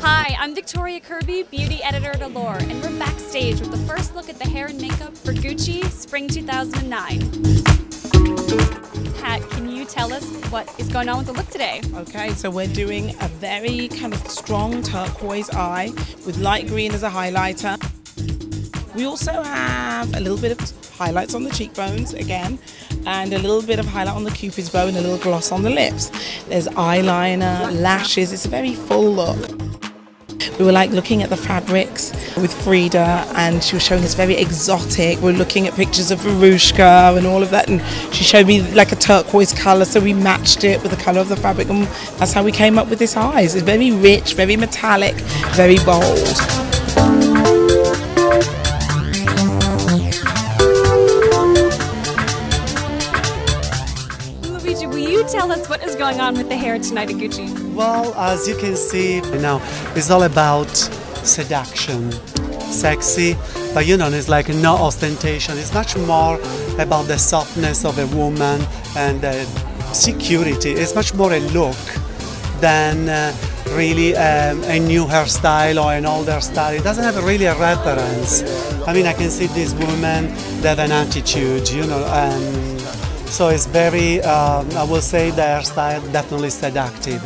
Hi, I'm Victoria Kirby, beauty editor at Allure, and we're backstage with the first look at the hair and makeup for Gucci Spring 2009. Pat, can you tell us what is going on with the look today? Okay, so we're doing a very kind of strong turquoise eye with light green as a highlighter. We also have a little bit of highlights on the cheekbones again, and a little bit of highlight on the cupid's bow and a little gloss on the lips. There's eyeliner, lashes, it's a very full look. We were like looking at the fabrics with Frida, and she was showing us very exotic. We are looking at pictures of Veruschka and all of that, and she showed me like a turquoise color, so we matched it with the color of the fabric, and that's how we came up with this eyes. It's very rich, very metallic, very bold. Will you tell us what is going on with the hair tonight at Gucci? Well, as you can see you now, it's all about seduction, sexy, but you know, it's like no ostentation. It's much more about the softness of a woman and uh, security. It's much more a look than uh, really um, a new hairstyle or an older style. It doesn't have really a reference. I mean, I can see these women, they have an attitude, you know, and so it's very, um, I will say, the hairstyle definitely seductive.